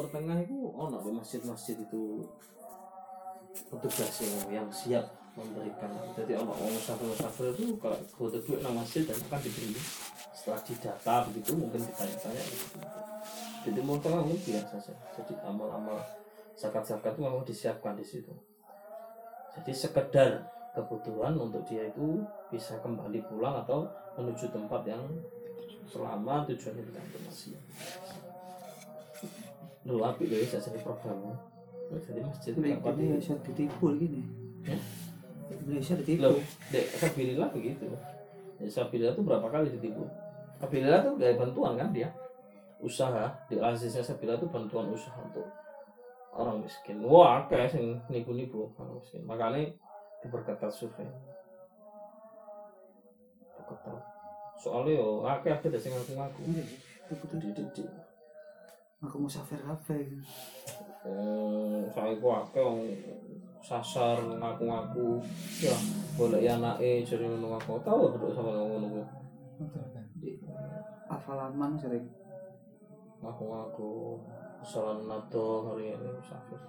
Timur Tengah itu ono di masjid-masjid itu petugas yang, yang siap memberikan. Jadi ono orang musafir musafir itu kalau butuh duit nang masjid dan akan diberi. Setelah didata begitu mungkin ditanya-tanya gitu. di Timur Tengah biasa saja. Jadi amal-amal zakat-zakat itu memang disiapkan di situ. Jadi sekedar kebutuhan untuk dia itu bisa kembali pulang atau menuju tempat yang selama tujuannya tidak masjid lu api loh ya jadi programnya jadi masjid Ini Indonesia ditipu gini. Ya? Indonesia ditipu. Loh, dek, Sabilillah begitu. Ya, Sabilillah itu berapa kali ditipu? Sabilillah itu kayak bantuan kan dia. Usaha, di Aziznya Sabilillah itu bantuan usaha untuk orang miskin. Wah, kayak sing nipu-nipu orang miskin. Makanya diperketat survei. Diperketat. Soalnya yo, akeh akeh sing ngaku-ngaku. Iya, betul. Dididik. Aku musafir kafe. Hmm, saya ku akeh wong sasar ngaku-ngaku. Ya boleh ya anake jadi ngono ngaku tahu berdua sama ngono ku. Hafalaman sering. ngaku-ngaku kesalahan nato hari ini musafir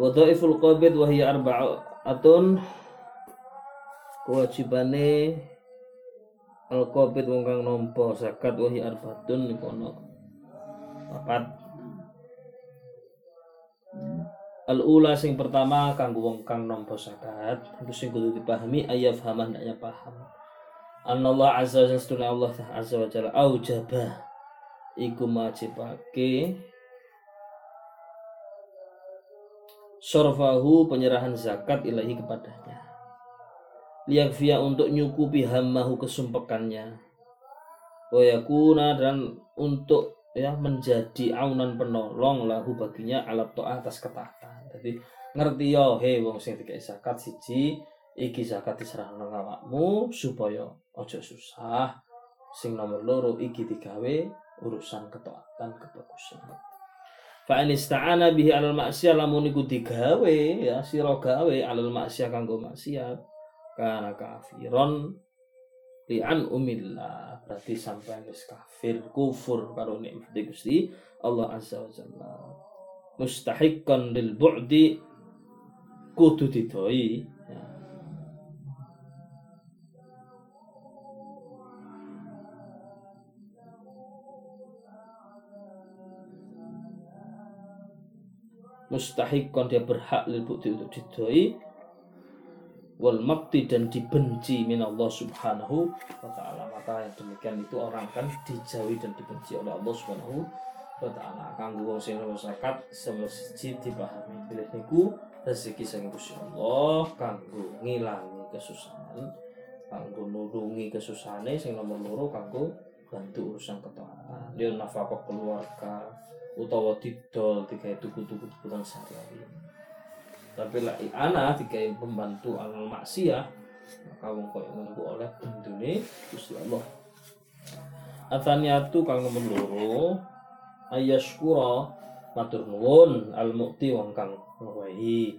Wadhaiful qabid wa hiya arba'atun kewajibane al qabid wong kang nampa zakat wa hiya arba'atun niku ana papat. Al ula sing pertama kanggo wong kang nampa zakat itu sing kudu dipahami ayat fahaman ndaknya paham. Allah azza wa jalla Allah azza wa jalla aujaba iku majibake. Sorfahu penyerahan zakat ilahi kepadanya liyakfiya untuk nyukupi hamahu kesumpekannya. Wayakuna dan untuk ya menjadi aunan penolong lahu baginya alat to'ah atas ketaatan. Jadi ngerti yo he wong sing dikai zakat siji iki zakat diserah nang awakmu supaya ojo susah. Sing nomor loro iki digawe urusan ketaatan kebagusan. Fa in ista'ana bihi alal maksiyah lamun iku digawe ya sira gawe alal maksiyah kanggo maksiat kana kafiron li'an umillah berarti sampai wis kafir kufur karo nikmat Gusti Allah azza wa jalla. Mustahiqqan lil bu'di kudu didoi. Mustahiqqan dia berhak lil bu'di untuk didoi wal makti dan dibenci min Allah subhanahu wa ta'ala. Maka yang demikian itu orang akan dijauhi dan dibenci oleh Allah subhanahu wa ta'ala. Kanggo wong sing ora zakat semesti dipahami. Pilih niku rezeki sing Gusti Allah kanggo ngilangi kesusahan kanggo nulungi kesusahane sing nomor loro kanggo bantu urusan ketaatan dia nafkah keluarga utawa didol digawe tuku-tuku kebutuhan sehari-hari tapi lah anak dikai pembantu alal maksiyah maka wong ngono ku oleh bendune Gusti Allah. Ataniatu kang nomor loro ayaskura matur nuwun al mukti wong kang ngwehi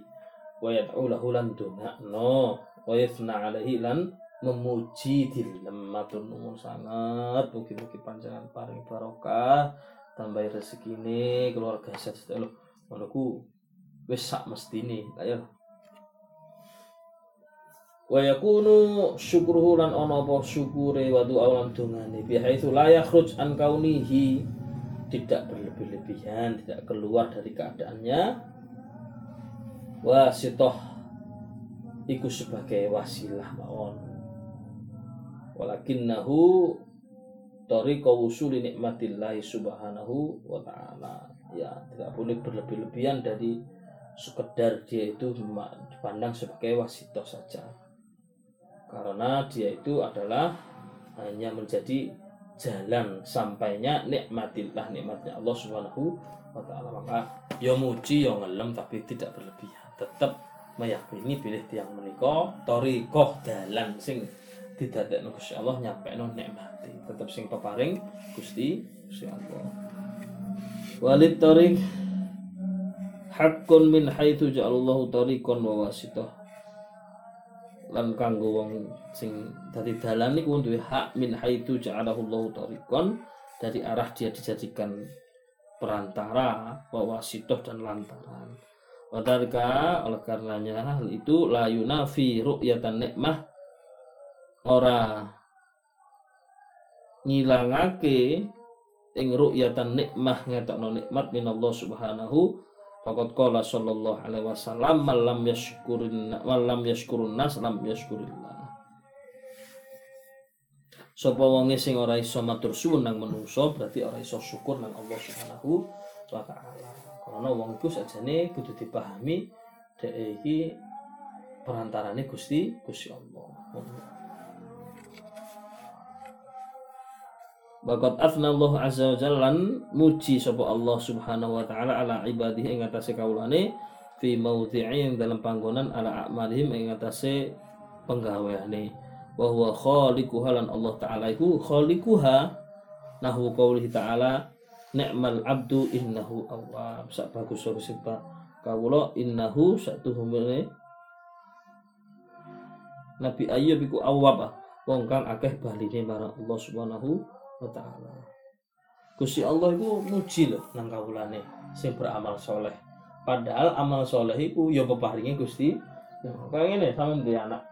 wa yad'u lahu lan dongakno wa yafna alaihi lan memuji dilem matur nuwun sangat. Mugi-mugi panjenengan paring barokah tambah rezekine keluarga sehat lho ngono ku wis sak mestine ayo wa yakunu syukruhu lan ana apa syukure wa doa lan dongane. Bi haitsu la yakhruj an kaunihi. Tidak berlebih-lebihan tidak keluar dari keadaannya. Wasitoh iku sebagai wasilah mawon. Walakinnahu tariqa wusuli nikmatillahi subhanahu wa ta'ala. Ya tidak boleh berlebih-lebihan dari sekedar dia itu dipandang sebagai wasitoh saja. Karena dia itu adalah hanya menjadi jalan sampainya nikmatillah nikmatnya Allah subhanahu wa ta'ala. Maka ya muji ya ngelem tapi tidak berlebihan. Tetap meyakini pilih tiang menika torikoh dalan sing didadekno Gusti Allah nyampekno nikmati. Tetap sing peparing Gusti Gusti Allah. Walid tarik hakun min haitsu ja'alallahu tariqan wa wasitah. Lan kanggo wong sing dadi dalan niku duwe hak min haitsu ja'alahu Allahu tariqan dari arah dia dijadikan perantara wawasitoh dan lantaran. Wadarka oleh karenanya hal itu la yunafi ru'yatan nikmah. Ora ngilangake ing ru'yatan nikmah ngetokno nikmat minallah subhanahu Faqad qala sallallahu alaihi wasallam man lam yashkurin man lam yashkurun nas lam yashkurillah. Sapa wonge sing ora iso matur suwun nang manungsa berarti ora iso syukur nang Allah Subhanahu wa taala. Karena wong iku sajane kudu dipahami dhek iki perantarane Gusti Gusti Allah. Bakat Allah azza wa jalla muji sapa Allah subhanahu wa taala ala ibadihi ing atase kawulane fi maudhi'i dalam panggonan ala a'malihim ing atase penggaweane wa huwa khaliquha lan Allah taala iku khaliquha nahu qaulihi taala ni'mal abdu innahu awwab. Sak bagus sapa sipa kawula innahu satuhumene Nabi Ayub iku awwab. Wong kang akeh baline marang Allah subhanahu wa taala. Gusti Allah itu muji loh nang kawulane sing beramal soleh. Padahal amal soleh itu ya peparinge Gusti. Kayak ngene sampean duwe anak.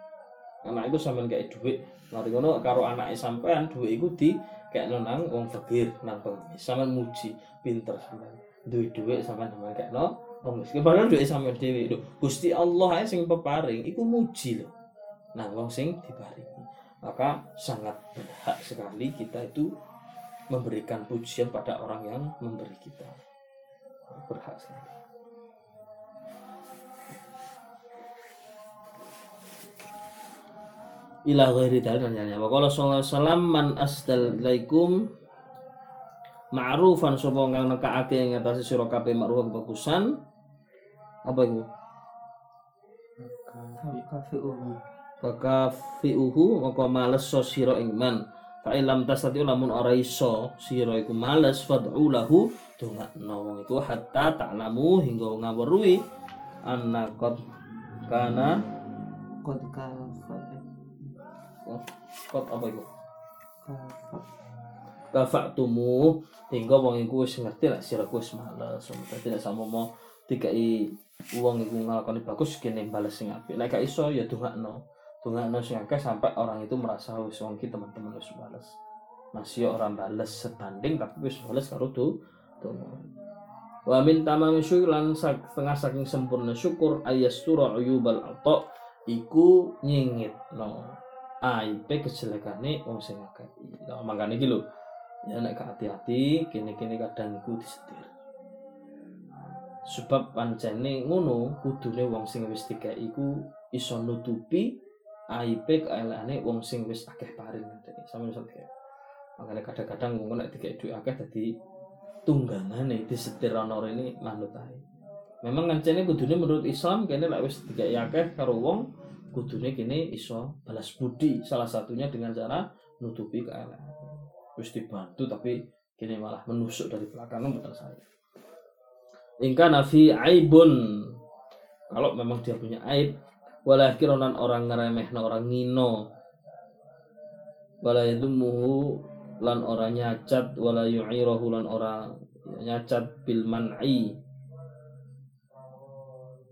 Anak itu sampean kayak duit. Mari ngono karo anake sampean duit iku di kayak nang wong fakir nang pengemis. Sampean muji pinter sampean. Duwe duit sampean sampean kayak no wong miskin. Padahal duit sampean dhewe. Lho, Gusti Allah ae sing peparing iku muji loh. Nang wong sing diparingi maka sangat berhak sekali kita itu memberikan pujian pada orang yang memberi kita. Berhak sekali. Ila ghairi dalil nanya wa qala sallallahu alaihi man asdalaikum ma'rufan sapa kang nekake ing atase sira kabeh ma'ruf kebagusan apa itu Fakafi'uhu maka males so sira ing man. Fa ilam tasati lamun ora iso sira iku males fad'u lahu dongakno wong iku hatta ta'lamu hingga ngaweruhi anna qad kana Qad kafa qad apa iku kafa kafa'tumu hingga wong iku wis ngerti lek sira ku wis males. Dadi nek sama mau dikai wong iku nglakoni bagus kene bales sing apik. Nek gak iso ya dongakno. Dongakno sing akeh sampai orang itu merasa wis wong ki teman-teman wis bales. Masih orang bales sebanding tapi wis bales karo tu donga. Wa min tamami syukur lan sak- setengah saking sempurna syukur ayastura uyubal ata iku nyingitno aibe kejelekane wong sing akeh. Ya makane iki lho. Ya nek hati-hati kene-kene kadang iku disetir. Sebab pancene ngono kudune wong sing wis dikai iku iso nutupi aibe kaelane wong sing wis akeh paring ngene. Sampe iso dikai. Makanya kadang-kadang wong nek dikai duit akeh dadi tunggangane disetir ana rene manut ae. Memang ngancene kudune menurut Islam kene lek wis dikai akeh karo wong kudune kene iso balas budi salah satunya dengan cara nutupi kaelane. Wis dibantu tapi kene malah menusuk dari belakang betul saya. Ingka nafi aibun kalau memang dia punya aib wala kironan orang ngeremeh orang ngino. Wala yadumuhu lan orang nyacat. Wala yu'irahu lan orang nyacat bil man'i.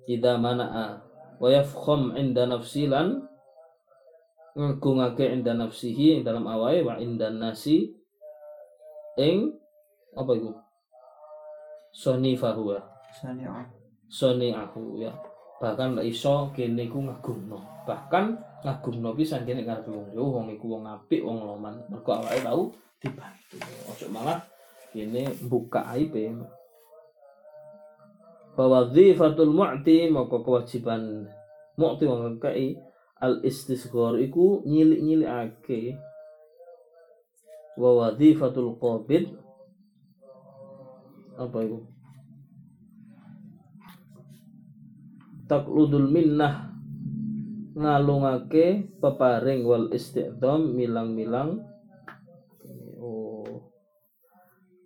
Ida mana'a. Wa yafkham inda nafsi lan ngagungake inda nafsihi dalam awai wa inda nasi ing apa itu sonifahu ya. Soniahu ya bahkan lek iso kene iku ngagumno. Bahkan ngagumno pisan kene ngarepe wong yo wong iku wong apik wong loman. Mergo awake tau dibantu. Ojo malah kene buka aib bahwa wazifatul mu'ti maka kewajiban mu'ti wong kai al istisghar iku nyilik-nyilikake. Wa wazifatul qabid apa itu takludul minnah. Ngalungake peparing wal istiqdam milang-milang. Oh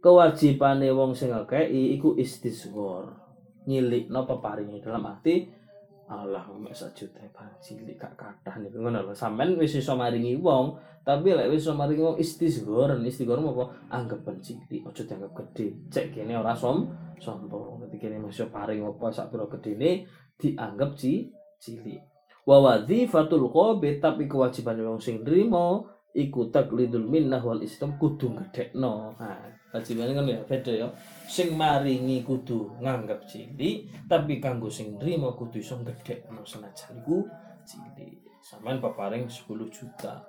kewajibane wong sing ngakei iku istisghar. Nyilikno peparinge dalam arti Allah mek sak juta barang cilik gak kathah niku. Ngono lho sampean wis iso maringi wong tapi lek wis iso maringi wong istisghoran istisghoran apa? Anggapan cilik aja dianggap gede cek kene ora som sombong dadi kene masih paring apa sak pira gedene dianggap ci cilik. Wa wadzifatul qabi tapi kewajiban wong sing nrimo iku taklidul minnah wal islam kudu gedekno nah kewajibane kan ya beda ya. Sing maringi kudu nganggep cilik tapi kanggo sing nrimo kudu iso gedekno senajan iku cilik. Sampean peparing 10 juta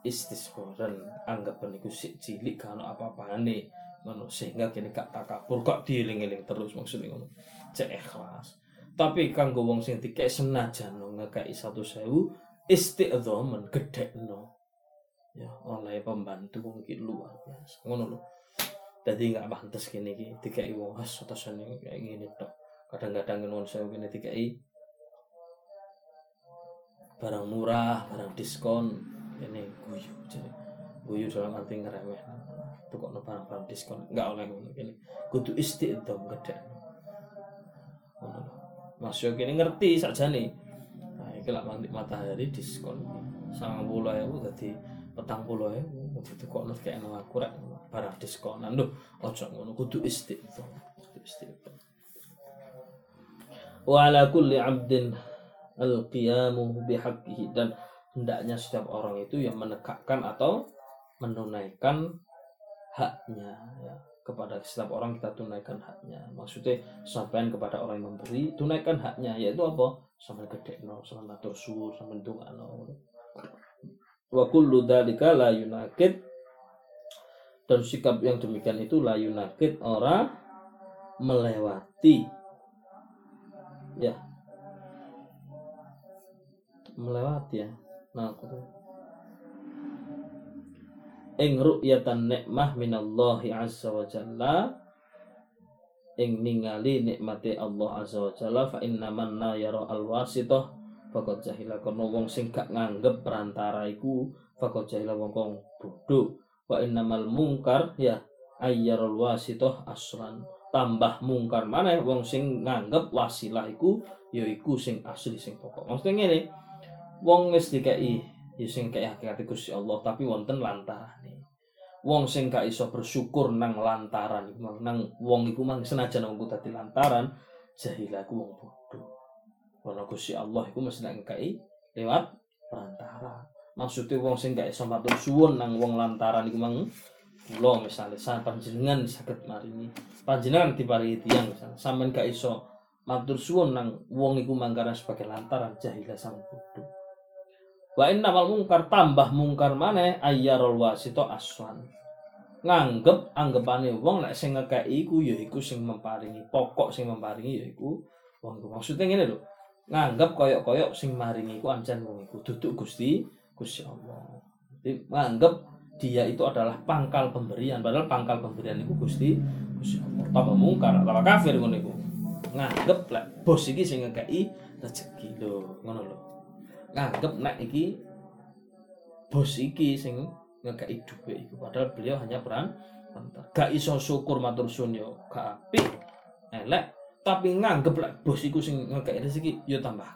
istisqoran anggapan iku sik cilik kan apa-apane. Ngono sehingga kene gak takabur kok dieling-eling terus maksudnya ngono. Cek ikhlas. Tapi kanggo wong sing dikek senajan ngekeki 100.000 istiqdhaman gedekno ya oleh pembantu mungkin luar biasa. Ngono lho. Jadi nggak pantas gini ki tiga ibu khas atau seni kayak gini tok. Kadang-kadang non saya gini tiga i barang murah barang diskon ini guyu jadi guyu dalam arti ngeremeh tuh kok barang barang diskon nggak oleh ngono gini kudu istiqdom gede ngono lho. Mas Yo gini ngerti nih nah ini lah matahari diskon. Sama puluh ya jadi petang puluh ya itu kok nut kayak nang aku barang diskonan lho ojo ngono kudu istiqomah kudu istiqomah wa ala kulli 'abdin al-qiyamu bihaqqihi dan hendaknya setiap orang itu yang menegakkan atau menunaikan haknya ya. Kepada setiap orang kita tunaikan haknya. Maksudnya sampaikan kepada orang yang memberi tunaikan haknya yaitu apa? Sampai gede no sampai matur suwun sampai ndongakno wa kullu dzalika la yunakid dan sikap yang demikian itu la yunakid ora melewati. Ya. Melewati ya. Nah aku ing ru'yatan nikmah minallahi azza wa jalla. Ing ningali nikmate Allah azza wa jalla fa inna man la yara alwasitah faqad jahila. Kono wong sing gak nganggep perantara iku faqad jahila wong kong bodoh wa innamal mungkar ya ayyarul wasitah aslan tambah mungkar mana wong sing nganggep wasilah iku ya iku sing asli sing pokok. Maksudnya ngene wong wis dikai ya sing kaya hakikat Gusti Allah tapi wonten lantarane. Wong sing gak iso bersyukur nang lantaran nang wong iku mang senajan wong dadi lantaran jahilah iku wong bodoh karena Gusti Allah iku mesti nek ngkai lewat perantara. Maksudnya wong sing gak iso matur suwun nang wong lantaran iku mang kula misalnya sa panjenengan saged maringi. Panjenengan diparingi tiyang misalnya sampean gak iso matur suwun nang wong iku mangkara sebagai lantaran jahilah sang bodoh. Wa inna wal mungkar tambah mungkar maneh ayyarul wasito aswan. Nganggep anggapane wong nek sing ngekeki iku ya iku sing memparingi pokok sing memparingi ya iku wong maksudnya ngene lho nganggep koyok-koyok sing maringi iku ancen wong iku. Duduk Gusti Gusti Allah. Jadi nganggep dia itu adalah pangkal pemberian padahal pangkal pemberian itu Gusti Gusti Allah. Tambah mungkar tambah kafir ngono iku. Nganggep lek bos iki sing ngekeki rezeki. Lho ngono lho. Nganggep nek iki bos iki sing ngekeki dhuwit iku padahal beliau hanya peran. Gak iso syukur matur suwun yo gak apik. Elek tapi nganggep lek bos iku sing ngekeki rezeki yo tambah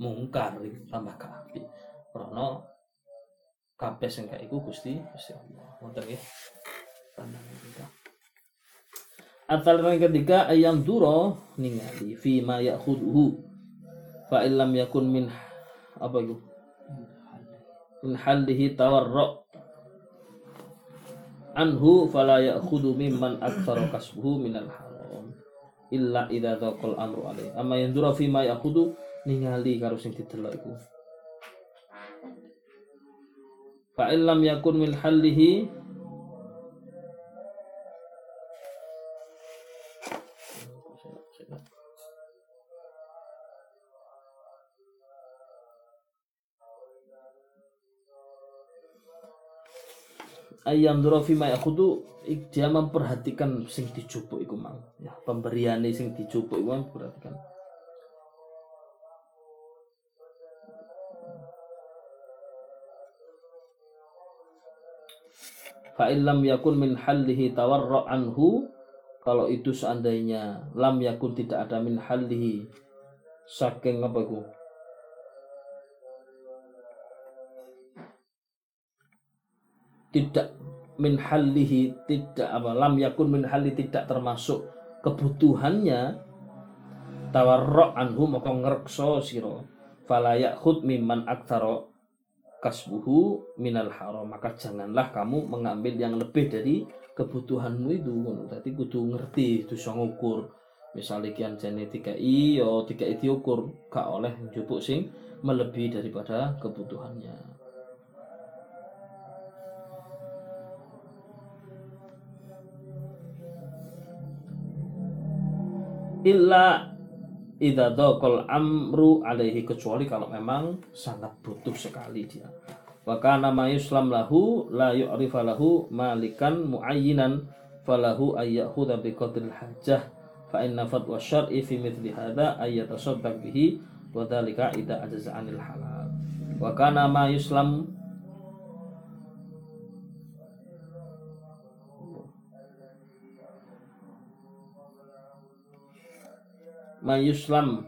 mungkar tambah apik. Karena kabeh sing gak iku Gusti Gusti Allah. Wonten nggih. Pandangan kita. Atal yang ketiga ayam duro ningali fi ma ya'khudhu fa illam yakun min apa itu min halihi tawarra anhu fala ya'khudhu mimman aktsara kasbuhu minal haram illa idza dhaqal amru alaih. Amma yandura fi ma ya'khudhu ningali karo sing didelok iku. Fa illam yakun min halihi ayam dorofi yakudu dia memperhatikan sing dijupuk iku mang. Ya pemberiane sing dijupuk iku memperhatikan. Fa illam yakun min hallihi tawarra anhu kalau itu seandainya lam yakun tidak ada min hallihi saking apa iku tidak min halihi tidak apa lam yakun min hali tidak termasuk kebutuhannya tawarrok anhu maka ngrekso sira fala yakhud mimman aktsara kasbuhu minal haram. Maka janganlah kamu mengambil yang lebih dari kebutuhanmu itu tadi kudu ngerti itu ngukur. Misalnya kian jane tiga i yo tiga i diukur. Gak oleh njupuk sing melebihi daripada kebutuhannya illa idza dhaqal amru alaihi kecuali kalau memang sangat butuh sekali dia. Wa kana ma yuslam lahu la yu'rifa lahu malikan muayyinan falahu ayyakhudha bi qadril hajah fa inna fatwa syar'i fi mithli hadha ay yatasaddaq bihi wa dhalika idza ajaza anil halal. Wa kana ma yuslam mayuslam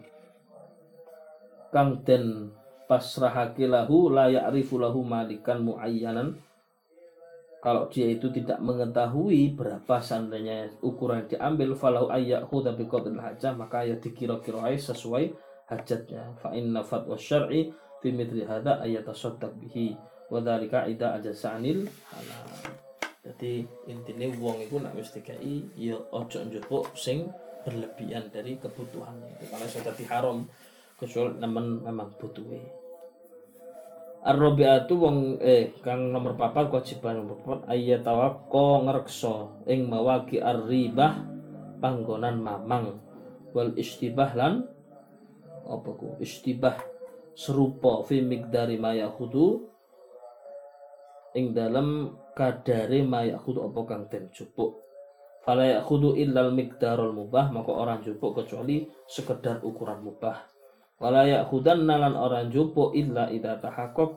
kang den pasrahake lahu la ya'rifu malikan muayyanan. Kalau dia itu tidak mengetahui berapa seandainya ukuran yang diambil falahu ayyahu tapi qadril hajah maka ya dikira-kira sesuai hajatnya. Fa inna fatwa syar'i fi mithli hadza ayatasaddaq bihi. Wa dzalika ida ajasanil halal. Jadi intinya wong iku nek wis dikai ya ojo njupuk sing berlebihan dari kebutuhannya. Itu kalau sudah haram kecuali teman memang butuh Ar-Rabi'atu wong eh kang nomor papat kewajiban nomor papat ayat tawakko ngrekso ing mawaki ar-ribah panggonan mamang. Wal istibah lan apa ku? Istibah serupa fi migdari maya khudu ing dalam kadare maya khudu apa kang den cupuk fala yakhudhu illal miqdarul mubah maka orang jupuk kecuali sekedar ukuran mubah. Wala yakhudanna lan orang jupuk illa idza tahaqqaq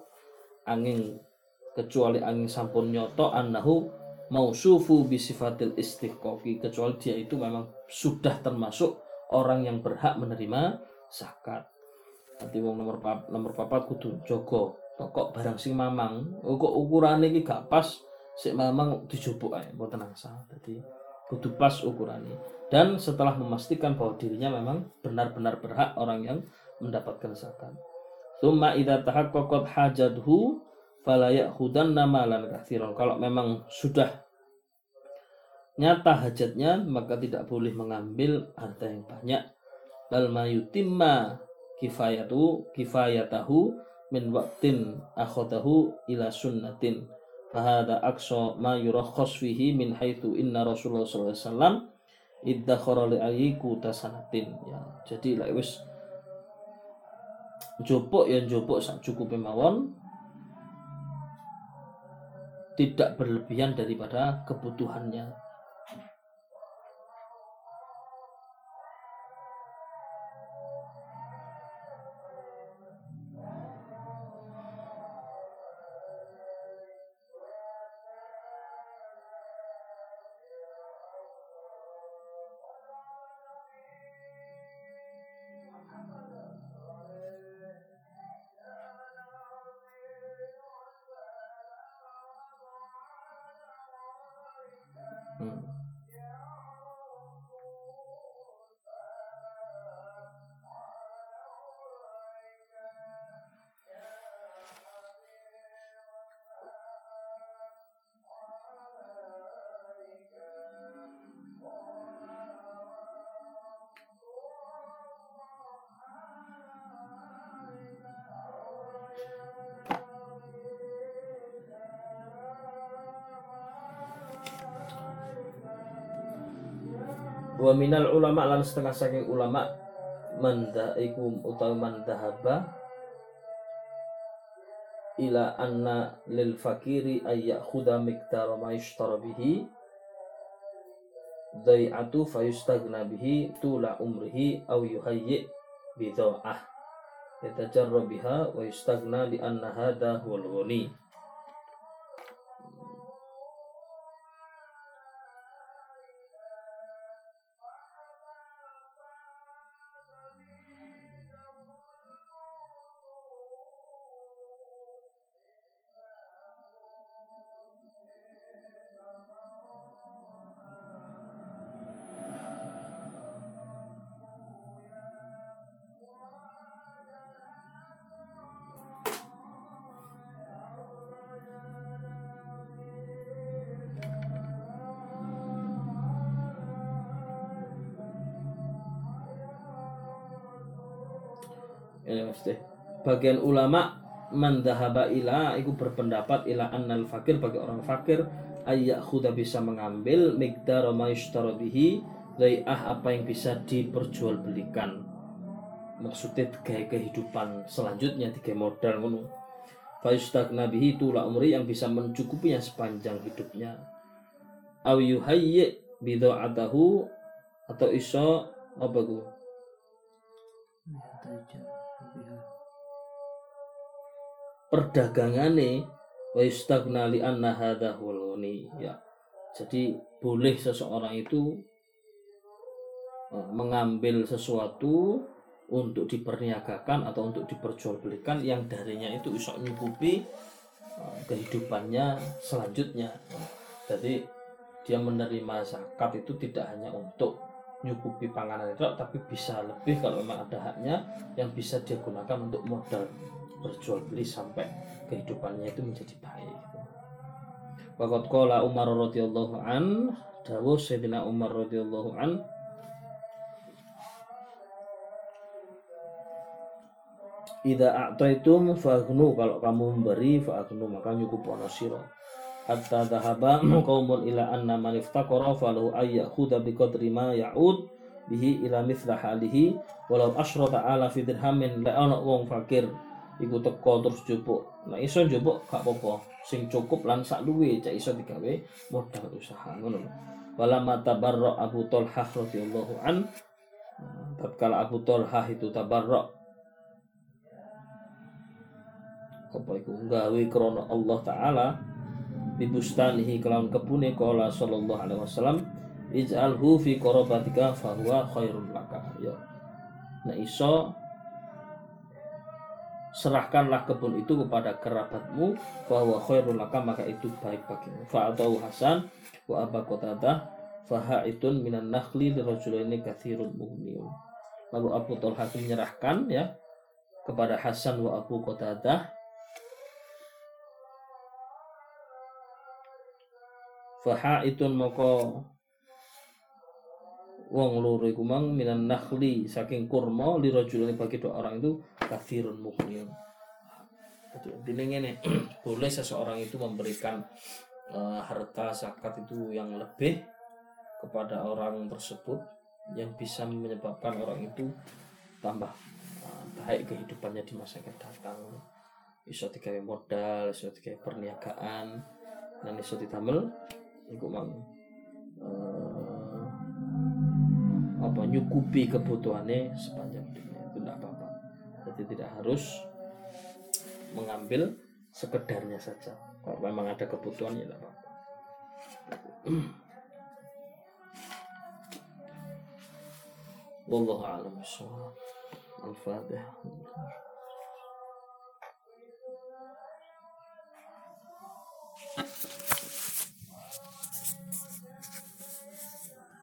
angin kecuali angin sampun nyoto annahu mausufu bisifatil istiqoqi kecuali dia itu memang sudah termasuk orang yang berhak menerima zakat. Nanti wong nomor pap, nomor papat kudu jogo pokok barang sing mamang. Oh, kok ukurannya iki gak pas sik mamang dijupuk ae mboten asal. Dadi kudu pas ukurannya dan setelah memastikan bahwa dirinya memang benar-benar berhak orang yang mendapatkan zakat. Tsumma idza tahaqqaqat hajatuhu fala ya'khudanna malan katsiran. Kalau memang sudah nyata hajatnya maka tidak boleh mengambil harta yang banyak. Bal mayutimma kifayatu kifayatahu min waqtin akhadahu ila sunnatin Fahada akso ma yurakhos fihi min haitsu inna Rasulullah sallallahu alaihi wasallam iddakhara li ayyiku tasanatin ya. Jadi lek wis jupuk ya jupuk sak cukup mawon tidak berlebihan daripada kebutuhannya Mm. Wa minal ulama lan setengah saking ulama manda iku utawa mandahaba ila anna lil fakiri ay ya'khudha miqdara ma yushtara bihi dai'atu fayustagna bihi tula umrihi aw yuhayyi bidha'ah yatajarra biha wa yustagna li anna hadha huwal ghani ya mesti bagian ulama man dhahaba ila iku berpendapat ila annal fakir bagi orang fakir ayyak khuda bisa mengambil miqdar ma yushtara bihi ah apa yang bisa diperjualbelikan. Maksudnya gaya kehidupan selanjutnya tiga modal ngono. Fayustagna bihi tula umri yang bisa mencukupinya sepanjang hidupnya. Aw yuhayyi bidha'atahu atau iso apa ku perdagangane wa yustagna li anna hadha ya. Jadi boleh seseorang itu eh, mengambil sesuatu untuk diperniagakan atau untuk diperjualbelikan yang darinya itu bisa nyukupi eh, kehidupannya selanjutnya. Jadi dia menerima zakat itu tidak hanya untuk nyukupi panganan itu tapi bisa lebih kalau memang ada haknya yang bisa dia gunakan untuk modal berjual beli sampai kehidupannya itu menjadi baik. Waqat qala Umar radhiyallahu an, dawuh Sayyidina Umar radhiyallahu an Ida a'taitum fa'gnu kalau kamu memberi fa'gnu maka nyukup ono sira. Hatta dhahaba qaumun ila anna man iftaqara falahu bi qadri ma ya'ud bihi ila mithla halihi walau asyrata ala fi dirhamin la ana wong fakir iku teko terus jupuk. Nah iso jupuk gak apa-apa. Sing cukup lan sak luwe cak iso digawe modal usaha ngono wala mata barra Abu Talhah radhiyallahu an. Tatkala Abu Talhah itu tabarra. Apa iku? Gawe krana Allah taala. Di bustanihi kelawan kebune kala sallallahu alaihi wasallam ij'alhu fi qarabatika fa huwa khairul laka. Ya. Nah iso serahkanlah kebun itu kepada kerabatmu bahwa khairul laka maka itu baik bagimu. Fa'atau Hasan wa Aba Qatadah fahaitun minan nakhli lirajulaini kathirun muhniun lalu Abu Talha menyerahkan ya kepada Hasan wa Abu Qatadah. Fahaitun moko wong loro iku mang minan nakhli saking kurma li rajulani bagi dua orang itu kafirun mukmin. Jadi ini boleh seseorang itu memberikan uh, harta zakat itu yang lebih kepada orang tersebut yang bisa menyebabkan orang itu tambah uh, baik kehidupannya di masa yang datang. Iso digawe modal, iso digawe perniagaan, dan iso ditamel iku mang uh, apa nyukupi kebutuhannya sepanjang jadi tidak harus mengambil sekedarnya saja kalau memang ada kebutuhan ya tidak apa-apa Wallahu a'lam bishawab. Al-Fatihah.